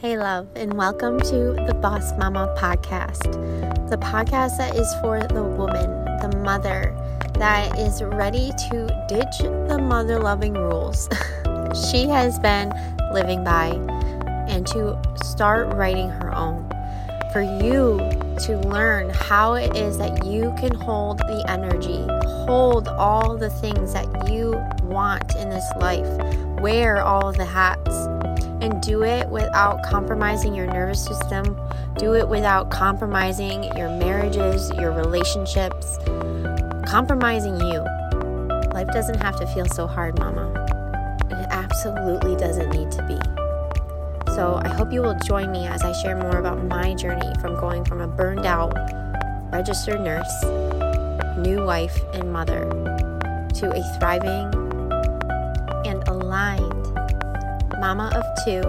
Hey, love, and welcome to the Boss Mama podcast. The podcast that is for the woman, the mother that is ready to ditch the mother loving rules she has been living by and to start writing her own. For you to learn how it is that you can hold the energy, hold all the things that you want in this life, wear all the hats and do it without compromising your nervous system. Do it without compromising your marriages, your relationships, compromising you. Life doesn't have to feel so hard, mama. It absolutely doesn't need to be. So I hope you will join me as I share more about my journey from going from a burned out registered nurse, new wife, and mother to a thriving mama of two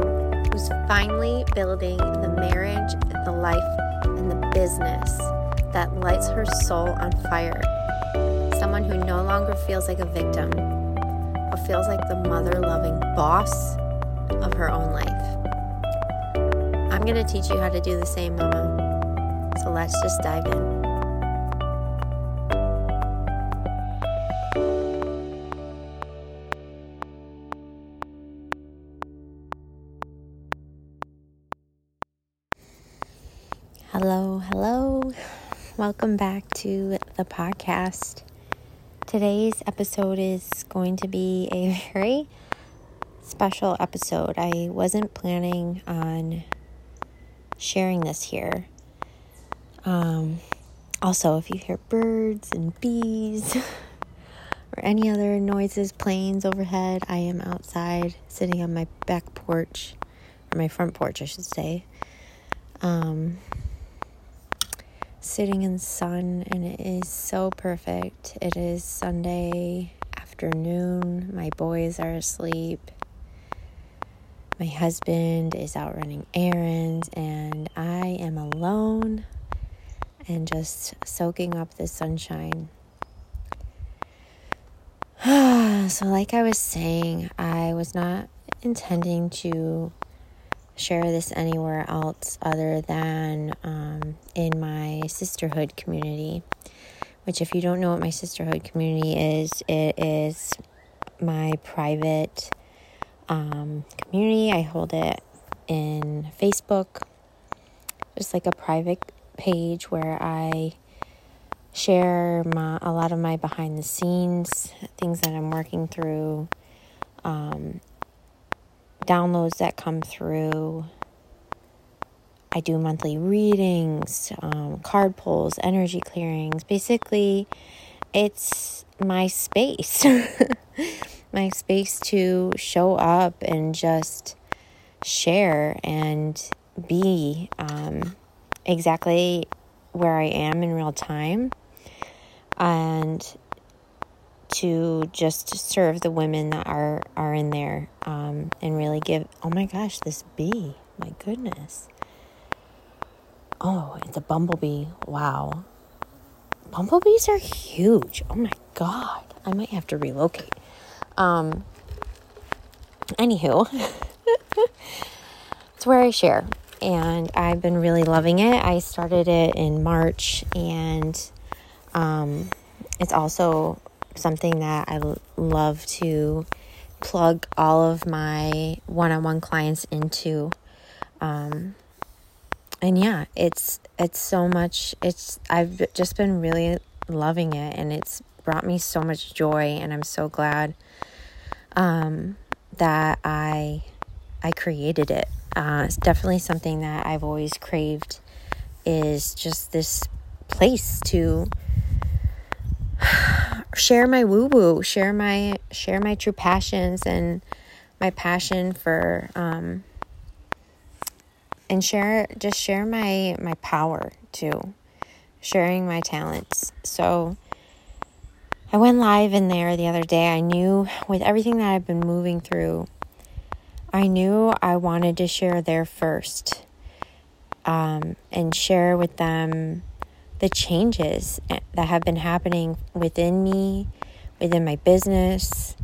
who's finally building the marriage, the life, and the business that lights her soul on fire. Someone who no longer feels like a victim, but feels like the mother loving boss of her own life. I'm going to teach you how to do the same, mama. So let's just dive in. Welcome back to the podcast. Today's episode is going to be a very special episode. I wasn't planning on sharing this here. Um, also, if you hear birds and bees or any other noises, planes overhead, I am outside sitting on my back porch, or my front porch, I should say. Um, sitting in the sun and it is so perfect. It is Sunday afternoon. My boys are asleep. My husband is out running errands and I am alone and just soaking up the sunshine. so, like I was saying, I was not intending to share this anywhere else other than um, in my sisterhood community. Which, if you don't know what my sisterhood community is, it is my private um, community. I hold it in Facebook, just like a private page where I share my, a lot of my behind the scenes things that I'm working through, um, downloads that come through. I do monthly readings, um, card pulls, energy clearings. Basically, it's my space, my space to show up and just share and be um, exactly where I am in real time. And to just serve the women that are are in there um, and really give oh my gosh this bee my goodness. Oh it's a bumblebee wow. Bumblebees are huge oh my god i might have to relocate. Um anywho it's where i share and i've been really loving it. I started it in march and um it's also something that I love to plug all of my one-on-one clients into. Um, and yeah, it's it's so much. It's I've just been really loving it, and it's brought me so much joy, and I'm so glad um, that I I created it. Uh, it's definitely something that I've always craved. Is just this place to share my woo woo, share my share my true passions and my passion for um and share just share my my power too. Sharing my talents. So I went live in there the other day. I knew with everything that I've been moving through, I knew I wanted to share there first um, and share with them the changes that have been happening within me, within my business,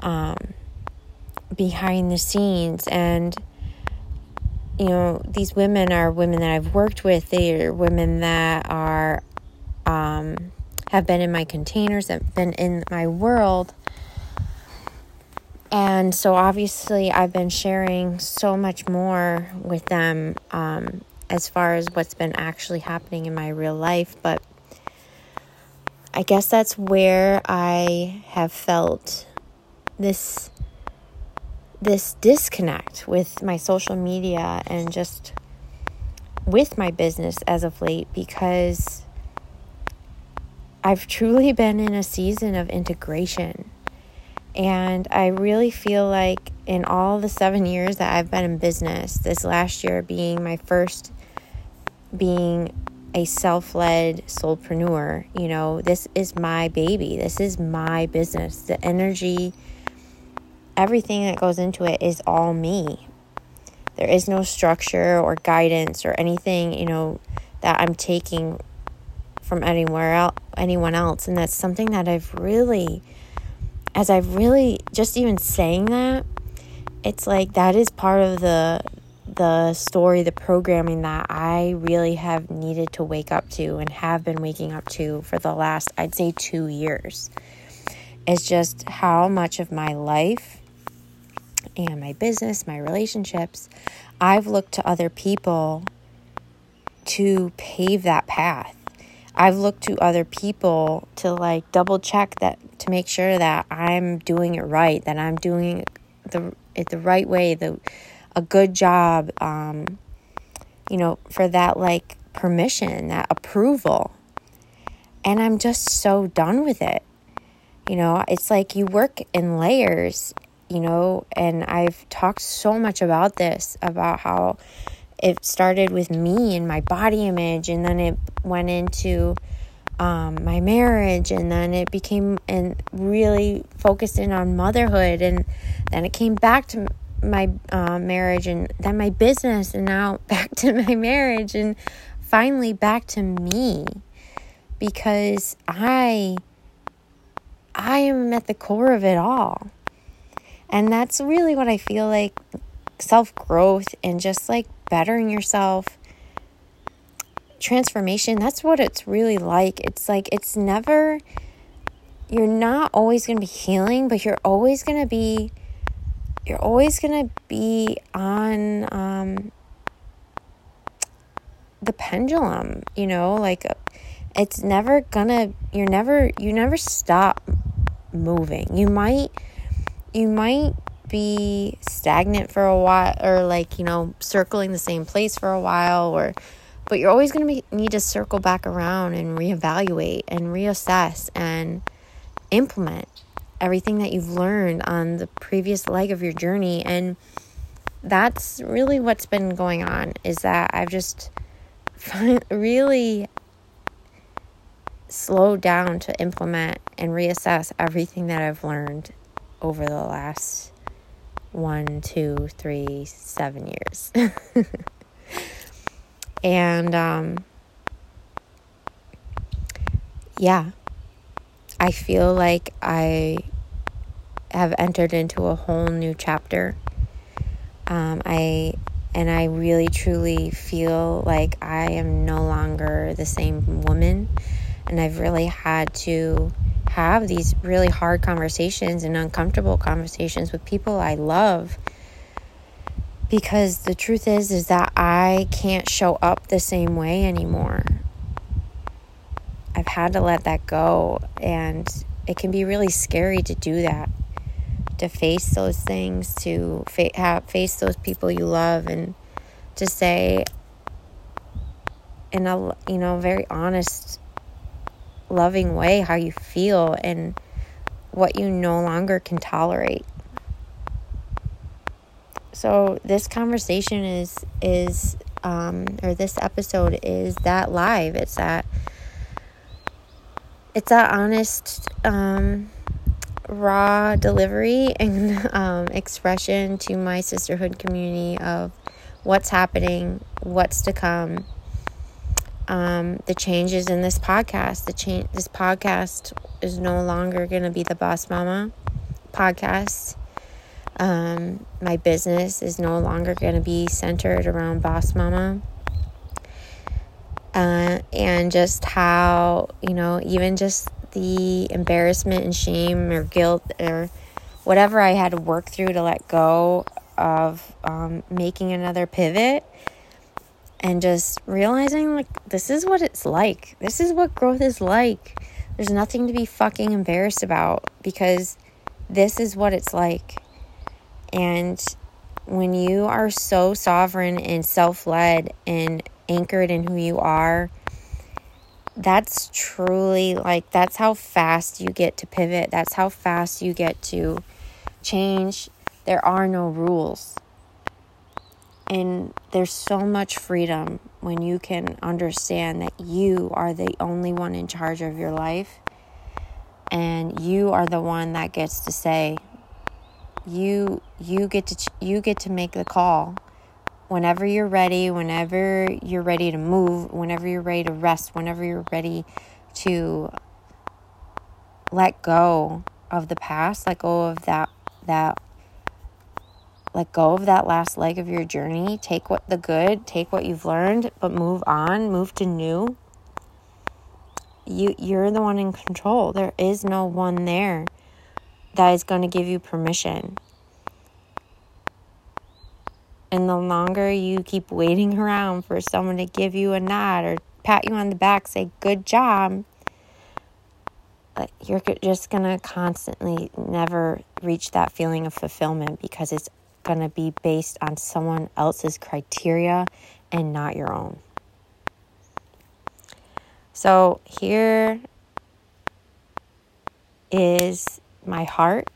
um, behind the scenes. And you know, these women are women that I've worked with. They are women that are, um, have been in my containers, have been in my world. And so obviously, I've been sharing so much more with them um, as far as what's been actually happening in my real life. But I guess that's where I have felt this this disconnect with my social media and just with my business as of late because I've truly been in a season of integration. And I really feel like in all the seven years that I've been in business, this last year being my first being a self led soulpreneur, you know, this is my baby. This is my business. The energy everything that goes into it is all me. There is no structure or guidance or anything, you know, that I'm taking from anywhere else, anyone else. And that's something that I've really, as I've really just even saying that, it's like that is part of the the story, the programming that I really have needed to wake up to and have been waking up to for the last, I'd say, two years. Is just how much of my life and my business, my relationships, I've looked to other people to pave that path. I've looked to other people to like double check that to make sure that I'm doing it right, that I'm doing the it the right way, the a good job um you know, for that like permission, that approval. And I'm just so done with it. You know, it's like you work in layers you know, and I've talked so much about this about how it started with me and my body image, and then it went into um, my marriage, and then it became and really focused in on motherhood, and then it came back to my uh, marriage, and then my business, and now back to my marriage, and finally back to me because I I am at the core of it all. And that's really what I feel like self growth and just like bettering yourself, transformation, that's what it's really like. It's like it's never, you're not always going to be healing, but you're always going to be, you're always going to be on, um, the pendulum, you know, like it's never gonna, you're never, you never stop moving. You might, you might be stagnant for a while or like you know circling the same place for a while or but you're always going to need to circle back around and reevaluate and reassess and implement everything that you've learned on the previous leg of your journey and that's really what's been going on is that I've just really slowed down to implement and reassess everything that I've learned over the last one, two, three, seven years. and um, yeah, I feel like I have entered into a whole new chapter. Um, I and I really truly feel like I am no longer the same woman, and I've really had to have these really hard conversations and uncomfortable conversations with people I love because the truth is is that I can't show up the same way anymore. I've had to let that go and it can be really scary to do that. To face those things, to fa- have, face those people you love and to say in a you know very honest loving way how you feel and what you no longer can tolerate. So this conversation is is um, or this episode is that live. It's that it's that honest um, raw delivery and um, expression to my sisterhood community of what's happening, what's to come, um, the changes in this podcast. The change. This podcast is no longer going to be the Boss Mama podcast. Um, my business is no longer going to be centered around Boss Mama. And just how, you know, even just the embarrassment and shame or guilt or whatever I had to work through to let go of um, making another pivot and just realizing like this is what it's like. This is what growth is like. There's nothing to be fucking embarrassed about because this is what it's like. And when you are so sovereign and self led and anchored in who you are, that's truly like that's how fast you get to pivot. That's how fast you get to change. There are no rules. And there's so much freedom when you can understand that you are the only one in charge of your life and you are the one that gets to say you you get to you get to make the call whenever you're ready, whenever you're ready to move, whenever you're ready to rest, whenever you're ready to let go of the past, let go of that that let go of that last leg of your journey. Take what the good, take what you've learned, but move on, move to new. You you're the one in control. There is no one there that is going to give you permission. And the longer you keep waiting around for someone to give you a nod or pat you on the back, say good job, you're just going to constantly never reach that feeling of fulfillment because it's going to be based on someone else's criteria and not your own. So here is my heart.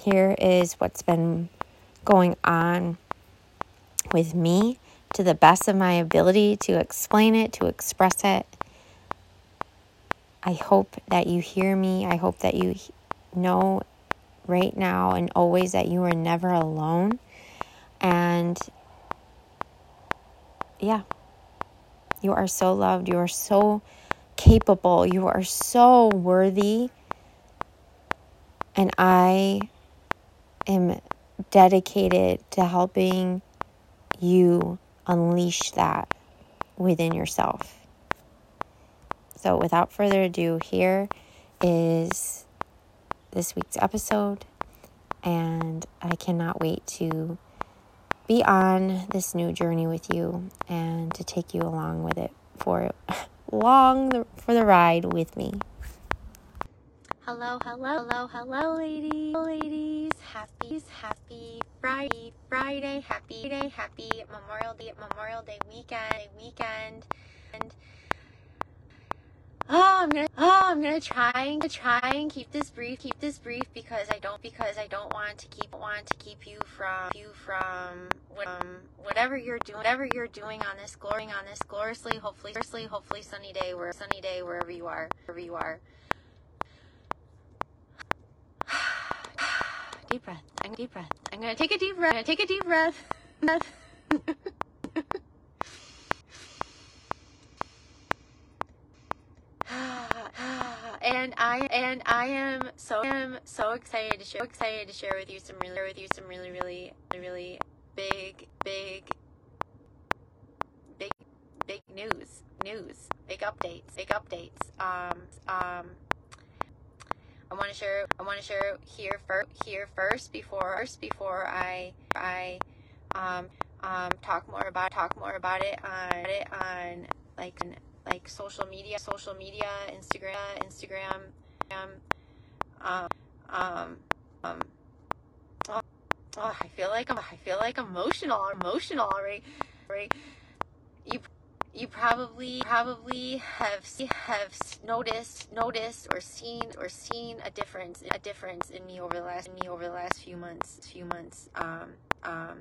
Here is what's been going on with me to the best of my ability to explain it, to express it. I hope that you hear me. I hope that you know right now and always that you are never alone. And yeah, you are so loved. You are so capable. You are so worthy. And I am dedicated to helping you unleash that within yourself. So, without further ado, here is this week's episode, and I cannot wait to be on this new journey with you and to take you along with it for long for the ride with me. Hello, hello, hello, hello, ladies, ladies. Happy, happy Friday, Friday, happy day, happy Memorial Day, Memorial Day weekend, weekend, and oh i'm gonna oh i'm gonna try and try and keep this brief keep this brief because i don't because i don't want to keep want to keep you from you from um, whatever you're doing whatever you're doing on this glory on this gloriously hopefully hopefully sunny day where sunny day wherever you are wherever you are deep breath. I'm deep breath. I'm gonna take a deep breath. Take a deep breath. And I and I am so am so excited to share excited to share with you some really with you some really really really big big big big news news big updates big updates. Um um I want to share I want to share here first here first before first before I I um um talk more about talk more about it on it on like like social media, social media, Instagram, Instagram, um, um, um, oh, oh, I feel like I'm, I feel like emotional, emotional already, right? You, you probably, probably have, have noticed, noticed or seen, or seen a difference, a difference in me over the last, me over the last few months, few months, um, um,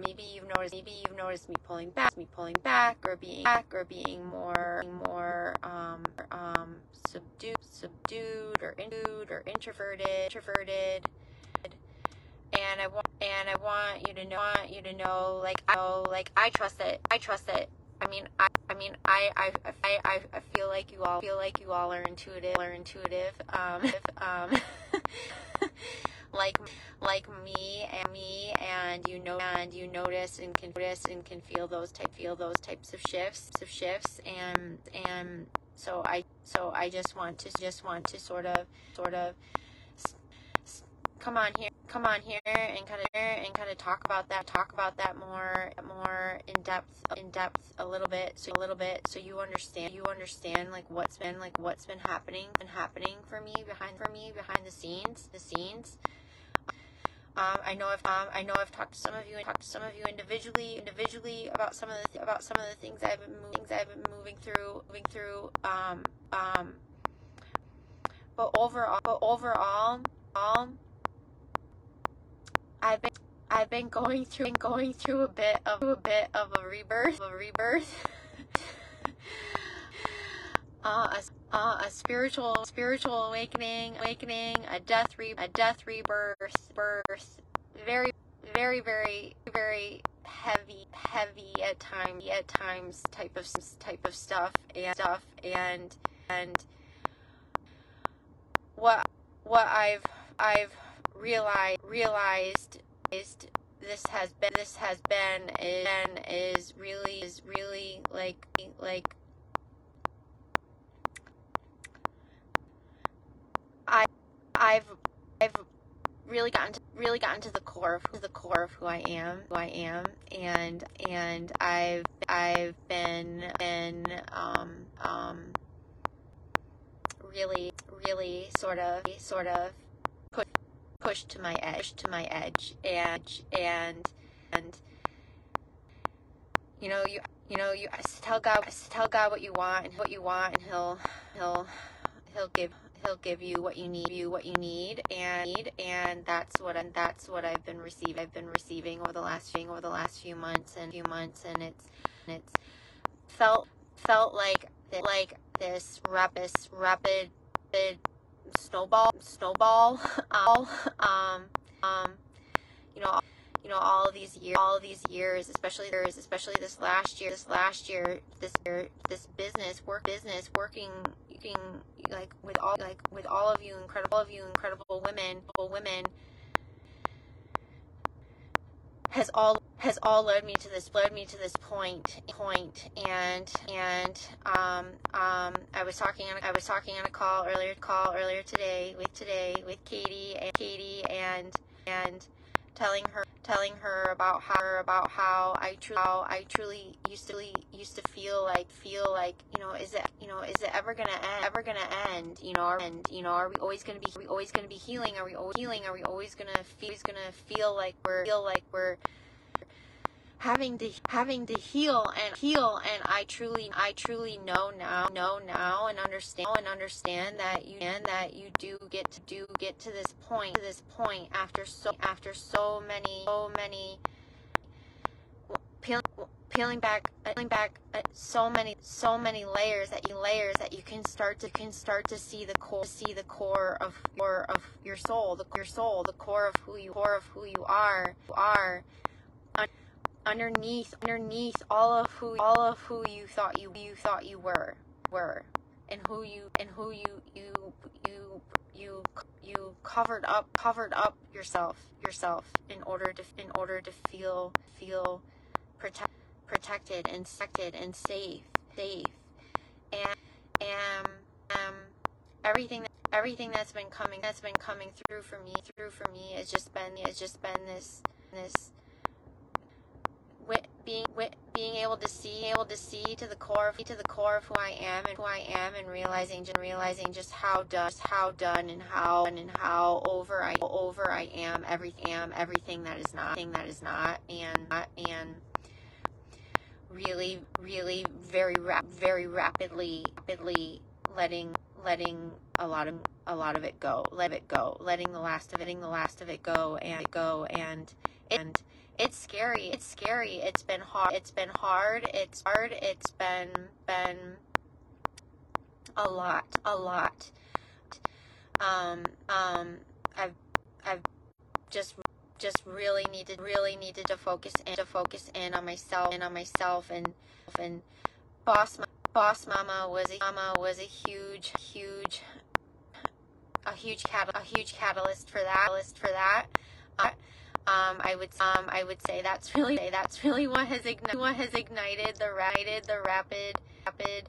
maybe you've noticed maybe you've noticed me pulling back me pulling back or being back or being more more um um subdued subdued or intuit or introverted introverted. And I and I want you to know want you to know like I know like I trust it I trust it I mean I I mean, I, I, I, I feel like you all feel like you all are intuitive, are intuitive. Um, um, like, like me and me, and you know, and you notice and can notice and can feel those type, feel those types of shifts, of shifts, and and so I, so I just want to, just want to sort of, sort of come on here come on here and kind of and kind of talk about that talk about that more more in depth in depth a little bit so a little bit so you understand you understand like what's been like what's been happening and happening for me behind for me behind the scenes the scenes. Um, I know I've um, I know I've talked to some of you and talked to some of you individually individually about some of the th- about some of the things I've been moving I've been moving through moving through um, um, but overall but overall all I've been I've been going through going through a bit of a bit of a rebirth, a rebirth. uh, a, uh, a spiritual spiritual awakening, awakening, a death re a death rebirth, birth. Very very very very heavy heavy at times at times type of type of stuff and stuff and and what what I've I've realized realized this has been this has been is, is really is really like like I I've I've really gotten to, really gotten to the core of who, the core of who I am who I am and and I've I've been been um um really really sort of sort of pushed to my edge to my edge and and and you know you you know you tell God tell God what you want and what you want and he'll he'll he'll give he'll give you what you need you what you need and and that's what and that's what I've been receiving I've been receiving over the last few over the last few months and few months and it's it's felt felt like like this rapid rapid snowball snowball um, um you know you know all of these years all of these years especially there's especially this last year this last year this year this business work business working working like with all like with all of you incredible all of you incredible women women has all has all led me to this led me to this point point and and um um I was talking on I was talking on a call earlier call earlier today with today with Katie and Katie and and telling her telling her about how about how I truly how I truly used to used to feel like feel like you know is it you know is it ever gonna end ever gonna end you know and you know are we always gonna be are we always gonna be healing are we always healing are we always gonna feel always gonna feel like we're feel like we're having to having to heal and heal and I truly I truly know now know now and understand and understand that you and that you do get to do get to this point to this point after so after so many so many peeling peeling back peeling back uh, so many so many layers that you layers that you can start to can start to see the core see the core of core of your soul the your soul the core of who you core of who you are are underneath underneath all of who all of who you thought you you thought you were were and who you and who you you you you you covered up covered up yourself yourself in order to in order to feel feel protect, protected and protected and safe safe. And and um everything everything that's been coming that's been coming through for me through for me has just been has just been this this being being able to see able to see to the core of, to the core of who I am and who I am and realizing and realizing just how done how done and how and how over I over I am everything am everything that is not thing that is not and and really really very rap, very rapidly rapidly letting letting a lot of a lot of it go let it go letting the last of it letting the last of it go and go and and it's scary. It's scary. It's been hard. It's been hard. It's hard. It's been been a lot. A lot. Um um I've I've just just really needed really needed to focus in to focus in on myself and on myself and and boss boss mama was a mama was a huge huge a huge cat a huge catalyst for that list for that uh, um, I would um, I would say that's really that's really what has ignited what has ignited the rapid the rapid rapid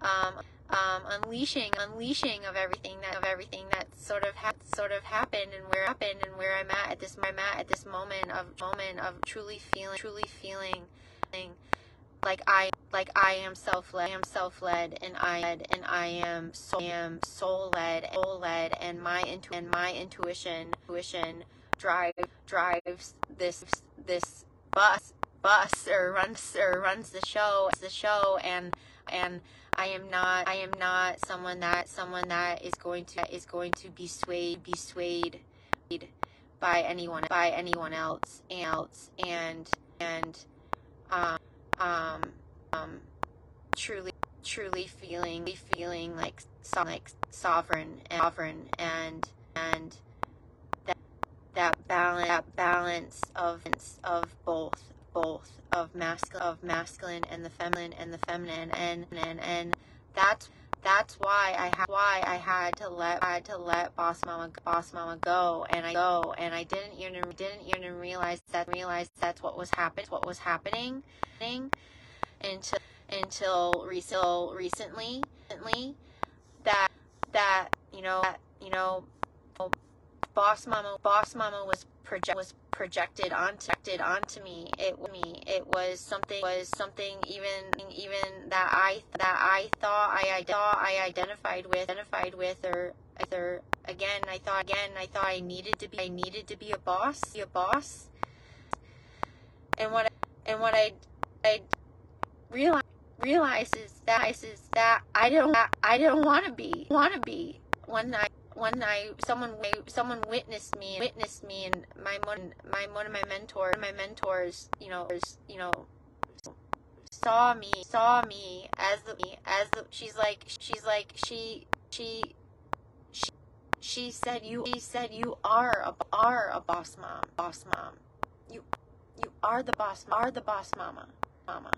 um, um, unleashing unleashing of everything that of everything that sort of ha- sort of happened and where happened and where I'm at at this I'm at at this moment of moment of truly feeling truly feeling like I like I am self led I am self led and I and I am soul am soul led soul led and my intu- and my intuition intuition drive drives this this bus bus or runs or runs the show the show and and I am not I am not someone that someone that is going to is going to be swayed be swayed by anyone by anyone else else and and um um um truly truly feeling feeling like so, like sovereign and sovereign and and that balance that balance of of both both of masculine of masculine and the feminine and the feminine and and and that's that's why I had why I had to let I had to let boss mama boss mama go and I go and I didn't even didn't even realize that realize that's what was happening what was happening until until recently recently that that you know that, you know boss mama boss mama was project was projected onto onto me. It me. It was something was something even even that I that I thought I thought I identified with identified with or either again I thought again I thought I needed to be I needed to be a boss be a boss. And what and what I I realize realizes that is that I don't I don't want to be want to be when I when I someone someone witnessed me witnessed me and my one my one of my mentors my mentors you know you know saw me saw me as the as the she's like she's like she she she, she said you she said you are a are a boss mom boss mom. You you are the boss are the boss mama mama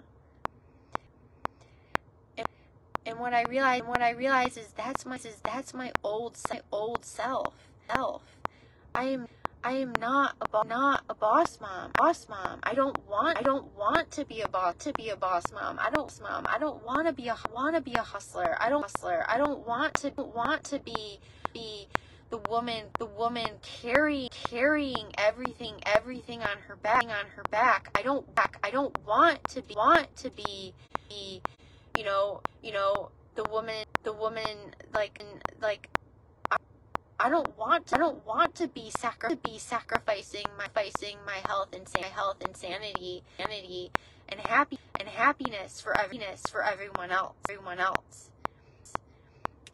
and what I realize, what I realize is that's my is that's my old my old self. Self. I am I am not a bo- not a boss mom. Boss mom. I don't want I don't want to be a boss to be a boss mom. I don't mom. I don't want to be a want to be a hustler. I don't hustler. I don't want to want to be be the woman the woman carry carrying everything everything on her back on her back. I don't back. I don't want to be want to be be you know, you know, the woman, the woman, like, like, I, I don't want, to, I don't want to be sacri- to be sacrificing my, sacrificing my health and my health and sanity, sanity, and happy and happiness for happiness for everyone else, everyone else.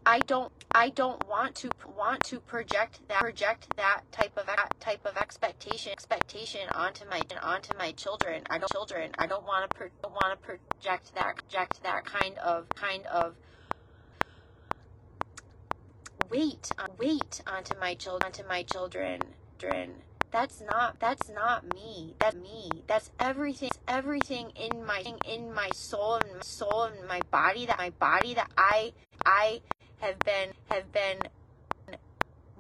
I don't I don't want to want to project that project that type of that type of expectation expectation onto my onto my children. I don't children. I don't want to pro, want to project that project that kind of kind of weight uh, weight onto my children onto my children. That's not that's not me. That's me. That's everything everything in my in my soul and my soul and my body that my body that I I have been have been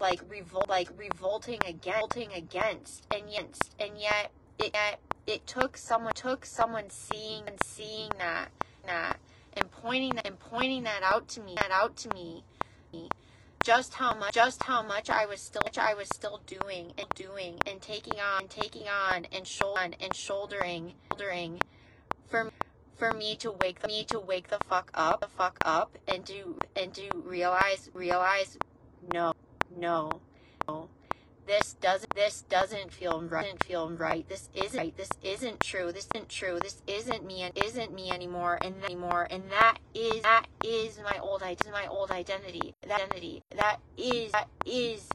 like revolt like revolting against against and yet and yet it yet it took someone took someone seeing and seeing that that and pointing that and pointing that out to me that out to me just how much just how much I was still I was still doing and doing and taking on and taking on and shouldering and shouldering shouldering for for me to wake me to wake the fuck up, the fuck up, and to and to realize realize, no, no, no. This doesn't this doesn't feel right. Doesn't feel right. This isn't right. This isn't true. This isn't true. This isn't me and isn't me anymore and anymore. And that is that is my old identity. My old identity. That identity. That is that is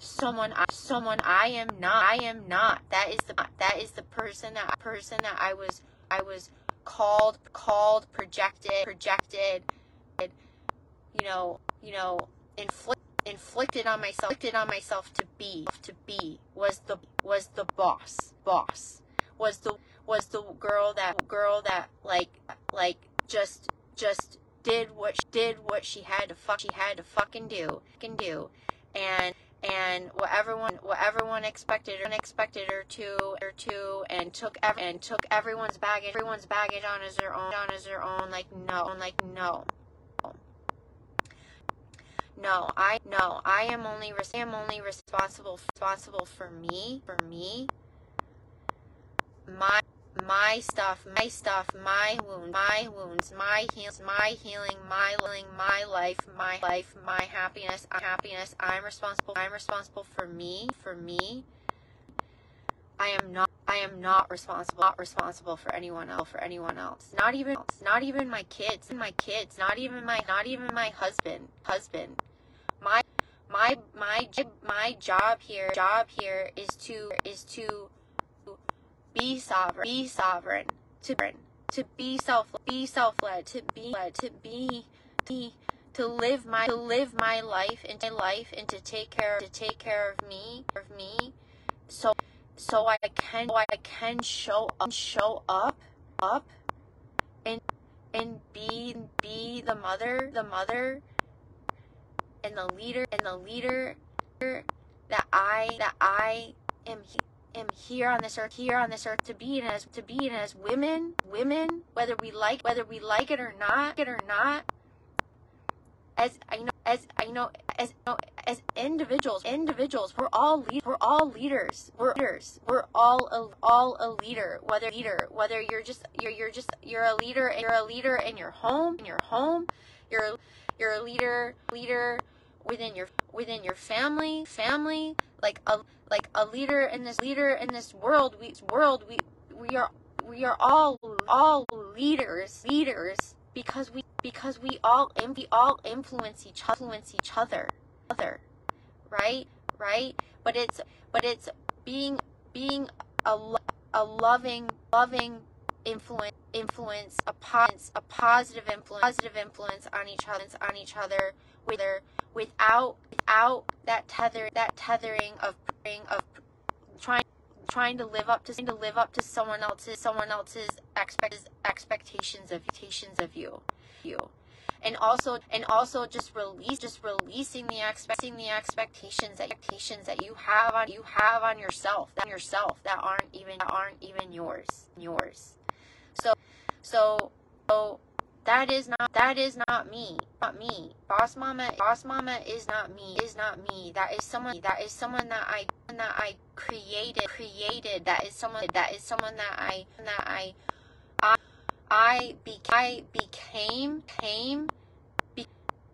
someone someone I am not I am not that is the that is the person that person that I was I was called, called, projected, projected, you know, you know, inflict, inflicted on myself, inflicted on myself to be, to be was the was the boss, boss was the was the girl that girl that like like just just did what she did what she had to fuck she had to fucking do fucking do and and what everyone what everyone expected or to or to and took every, and took everyone's baggage everyone's baggage on as their own on as their own like no like no. No i no i am only I am only responsible responsible for me for me. My my stuff, my stuff, my wounds, my wounds, my heals, my healing, my healing, my life, my life, my happiness, happiness. I'm responsible. I'm responsible for me, for me. I am not I am not responsible not responsible for anyone else for anyone else. Not even not even my kids, my kids, not even my not even my husband, husband. My my my my job here job here is to is to be sovereign, be sovereign, to to be self, be self-led, to be led, to be, to, to live my, to live my life into my life and to take care, to take care of me, of me, so, so I can, so I can show up, show up, up, and, and be, be the mother, the mother, and the leader, and the leader that I, that I am am here on this earth, here on this earth to be as to be as women, women, whether we like whether we like it or not, it or not. As I know, as I know, as you know, as individuals, individuals, we're all lead, we're all leaders. We're leaders. We're all a, all a leader. Whether leader, whether you're just you're you're just you're a leader. You're a leader in your home. In your home, you're you're a leader. Leader within your within your family family like a like a leader in this leader in this world we world we we are we are all all leaders leaders because we because we all we all influence each influence each other other right right? But it's but it's being being a, a loving loving influence influence a, pos- a positive influence positive influence on each other on each other whether without without that tether that tethering of of trying trying to live up to to live up to someone else's someone else's expect, expectations of expectations of you. You. And also and also just release just releasing the expecting the expectations expectations that you have on you have on yourself that yourself that aren't even that aren't even yours yours. So so so that is not that is not me. Not me. Boss mama boss mama is not me. Is not me. That is someone that is someone that i that i created created. That is someone that is someone that i that i i i, be, I became came be,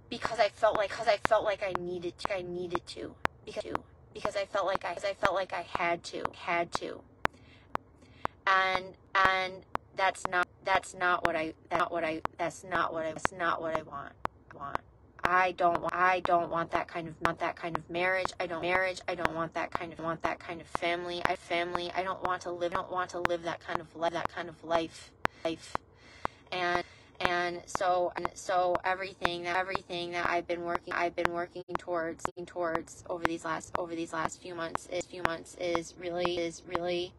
because i felt like because i felt like i needed to i needed to. Because because i felt like i i felt like i had to had to. And and that's not that's not what I that's not what I that's not what I that's not what I want want. I don't want I don't want that kind of want that kind of marriage. I don't marriage. I don't want that kind of want that kind of family. I family. I don't want to live I don't want to live that kind of life that kind of life life. And and so and so everything that everything that I've been working I've been working towards towards over these last over these last few months is few months is really is really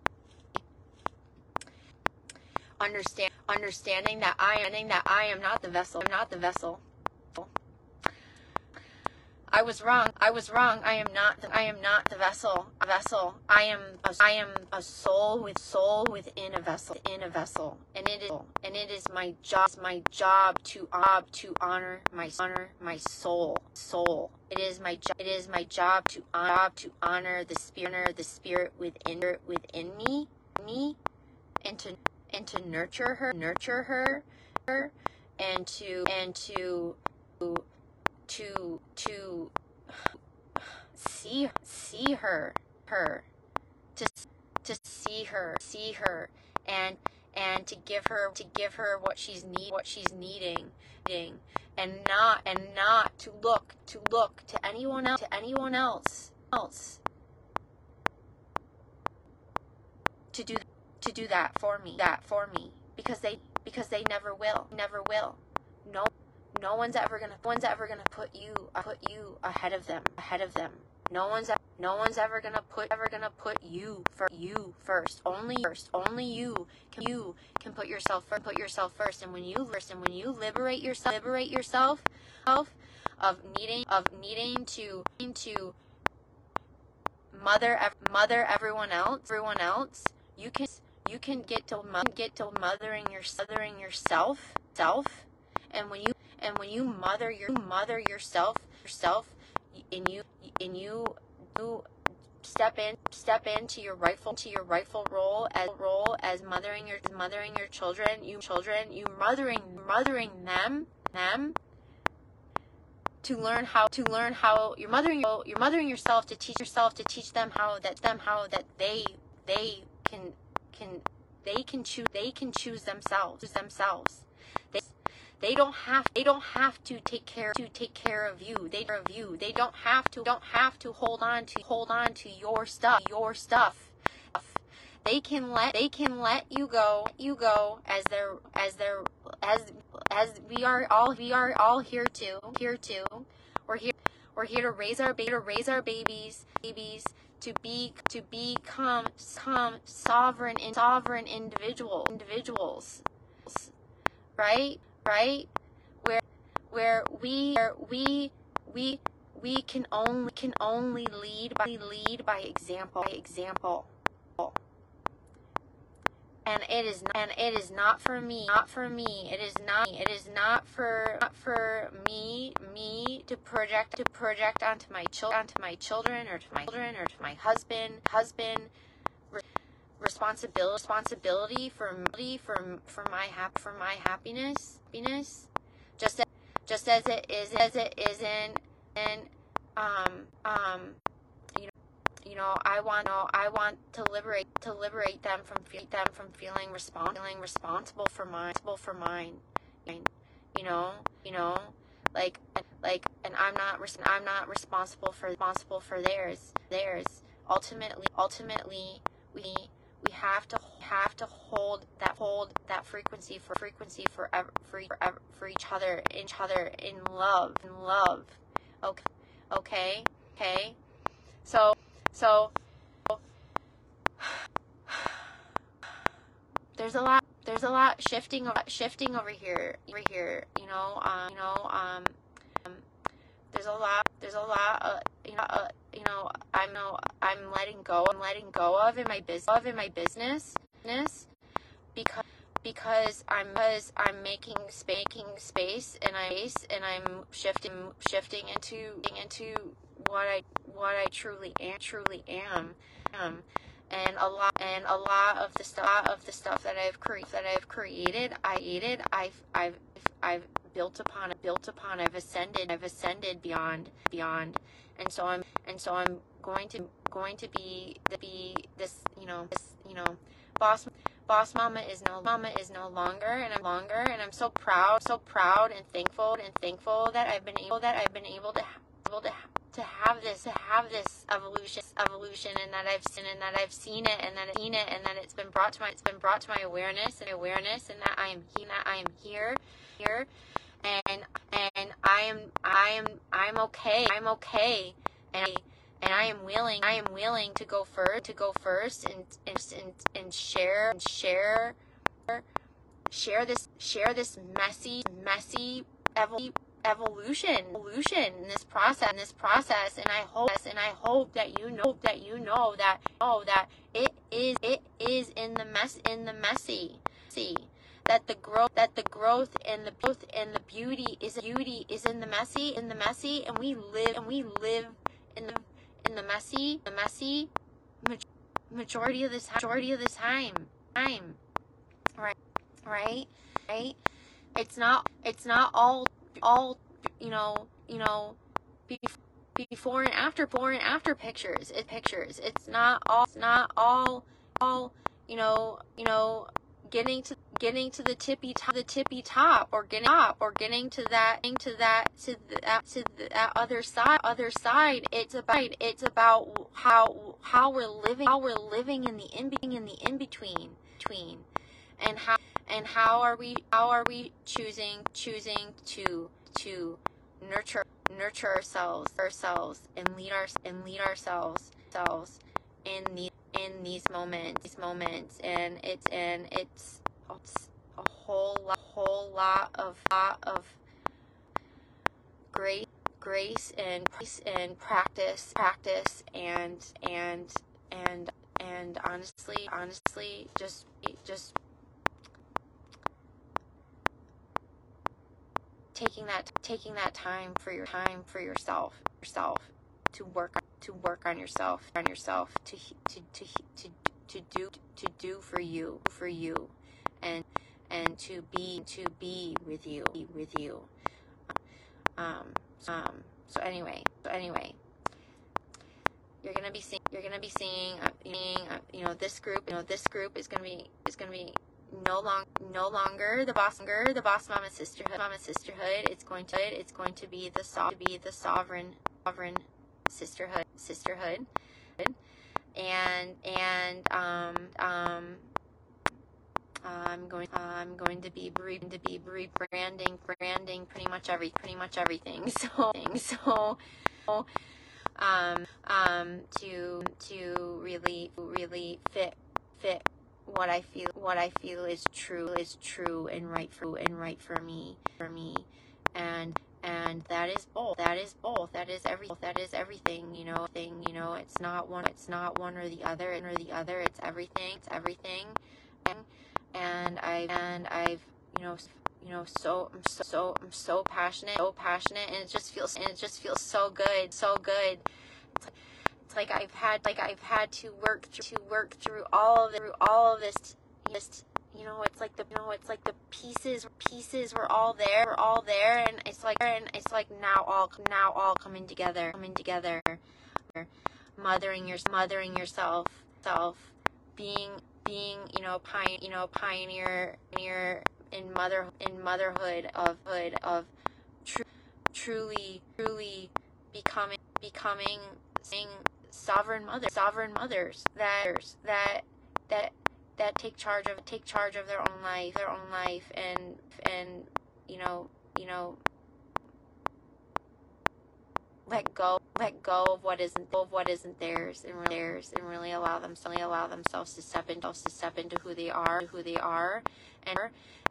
understand understanding that I am that I am not the vessel. I'm not the vessel. I was wrong. I was wrong. I am not. The, I am not the vessel. A vessel. I am. A, I am a soul with soul within a vessel. In a vessel, and it is. And it is my job. My job to job to honor my honor my soul. Soul. It is my job. It is my job to job to honor the spirit. The spirit within within me. Me, and to and to nurture her, nurture her, her and to and to to to see see her her to to see her see her and and to give her to give her what she's need what she's needing and not and not to look to look to anyone else to anyone else else to do to do that for me, that for me, because they because they never will, never will. No, no one's ever gonna, no one's ever gonna put you, uh, put you ahead of them, ahead of them. No one's No one's ever gonna put ever gonna put you for you first. Only first. Only you can you can put yourself first. Put yourself first. And when you first and when you liberate yourself, liberate yourself of of needing of needing to to mother mother everyone else everyone else. You can you can get to get to mothering your mothering yourself self. And when you and when you mother your mother yourself yourself and you and you you step in step into your rightful to your rightful role as role as mothering your mothering your children you children you mothering mothering them them to learn how to learn how you're mothering you're mothering yourself to teach yourself to teach them how that them how that they they can can they can choose they can choose themselves themselves they they don't have they don't have to take care to take care of you. They of you. They don't have to don't have to hold on to hold on to your stuff. Your stuff. They can let they can let you go you go as as as as we are all we are all here to here to we're here we're here to raise our to raise our babies babies to be to become become sovereign in sovereign individual individuals right right? Where where we where we we we can only can only lead by lead by example by example. And it is not, and it is not for me, not for me. It is not it is not for not for me me to project to project onto my children onto my children or to my children or to my husband husband responsibility responsibility for for for my hap for my happiness happiness just as, just as it is as it isn't and um um you know I want know, I want to liberate to liberate them from them from feeling respons- feeling responsible for mine for mine you know you know like like and I'm not I'm not responsible for responsible for theirs theirs. Ultimately ultimately we we have to have to hold that hold that frequency for frequency for for, for, for each other each other in love in love. Okay okay okay. So so there's a lot there's a lot shifting shifting over here over here you know um you know um there's a lot there's a lot of you know uh, you know i'm no i'm letting go i'm letting go of in my business of in my business because because i'm because i'm making making space and i and i'm shifting shifting into into what i what i truly am truly am. Um and a lot and a lot of the stuff of the stuff that I've created that I've created I created I've I've I've built upon it built upon I've ascended I've ascended beyond beyond. And so I'm and so I'm going to going to be be this you know this you know boss boss mama is no mama is no longer and I'm longer and I'm so proud so proud and thankful and thankful that I've been able that I've been able to able to to have this to have this evolution evolution and that I've seen and that I've seen it and that I've seen it and that it's been brought to my it's been brought to my awareness and awareness and that I am here that I am here here and and I am I am I'm okay. I'm okay. And I, and I am willing I am willing to go first to go first and and and, and share and share share this share this messy messy evolution evolution evolution in this process in this process and I hope and I hope that you know that you know that oh that it is it is in the mess in the messy see that the growth that the growth and the growth and the beauty is beauty is in the messy in the messy and we live and we live in the in the messy the messy majority of this majority of the time time right right right? It's not it's not all all you know you know before and after before and after pictures it pictures it's not all it's not all all you know you know getting to getting to the tippy top, the tippy top, or getting up, or getting to that, to that, to that, to that other side, other side. It's about, it's about how, how we're living, how we're living in the in, being in the in between, between, and how, and how are we, how are we choosing, choosing to, to nurture, nurture ourselves, ourselves, and lead our, and lead ourselves ourselves in these in these moments these moments. And it's and it's, it's a whole lot, whole lot of lot of grace grace and grace and practice practice and and and and honestly honestly just just taking that taking that time for your time for yourself yourself to work to work on yourself on yourself to to to to to do to do for you for you and and to be to be with you be with you. Um um so anyway so anyway you're gonna be seeing you're gonna be seeing uh, uh, you know this group you know this group is gonna be is gonna be no long no longer the boss longer the boss mama sisterhood mama sisterhood. It's going to it's going to be the so, to be the sovereign sovereign sisterhood sisterhood. And and um um I'm going I'm going to be to be rebranding branding pretty much every pretty much everything. So so um um to to really really fit fit what I feel what I feel is true is true and right for and right for me for me. And and that is both that is both that is every that is everything you know thing you know it's not one it's not one or the other and or the other it's everything it's everything. And and I and I've you know you know so I'm so, so I'm so passionate so passionate and it just feels and it just feels so good so good like, I've had like I've had to work through, to work through all of the, through all of this just you know it's like the you know it's like the pieces pieces were all there were all there and it's like and it's like now all now all coming together coming together. Mothering your mothering yourself self being being you know pioneer you know pioneer pioneer in mother in motherhood of hood of tr- truly truly becoming becoming sovereign mother sovereign mothers that that that that take charge of take charge of their own life, their own life, and and you know you know let go let go of what isn't of what isn't theirs and really theirs and really allow them really allow themselves to step into to step into who they are who they are and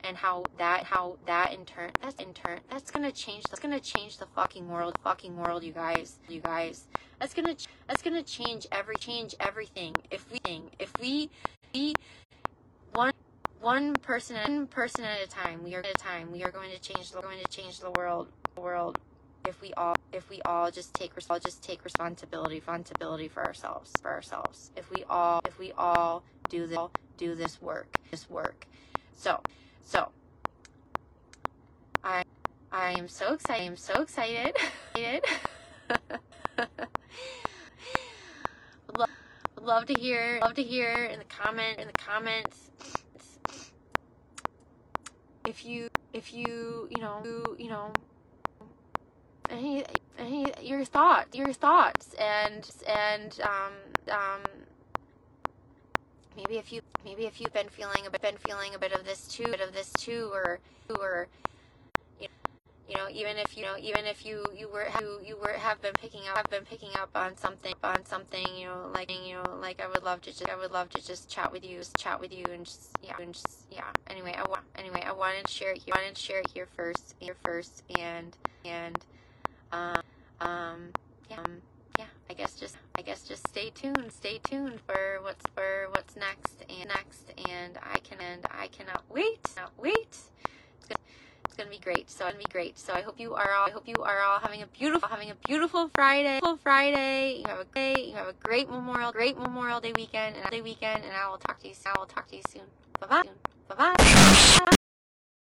and how that how that in turn that's in turn that's gonna change that's gonna change the fucking world fucking world you guys you guys that's gonna that's gonna change every change everything. If we if we we one one person one person at a time we are at a time we are going to change the going to change the world world if we all if we all just take all just take responsibility responsibility for ourselves for ourselves. If we all if we all do this do this work this work. So so i i am so excited i am so excited love to hear love to hear in the comment in the comments. If you if you you know you, you know any, any your thoughts your thoughts and and um um maybe if you maybe if you've been feeling a bit been feeling a bit of this too bit of this too or or you know even if you know even if you you were you, you were have been picking up have been picking up on something on something you know like you know like I would love to just I would love to just chat with you just chat with you and just yeah and just yeah. Anyway I want anyway I wanted to share it here I wanted to share it here first here first and and um um yeah um, yeah I guess just I guess just stay tuned stay tuned for what's for what's next and next and I can and I cannot wait cannot wait it's gonna be great. So it's gonna be great. So I hope you are all I hope you are all having a beautiful having a beautiful Friday. Beautiful Friday. You have a great you have a great Memorial great Memorial Day weekend and day weekend and I will talk to you soon. I will talk to you soon. Bye bye. Bye bye.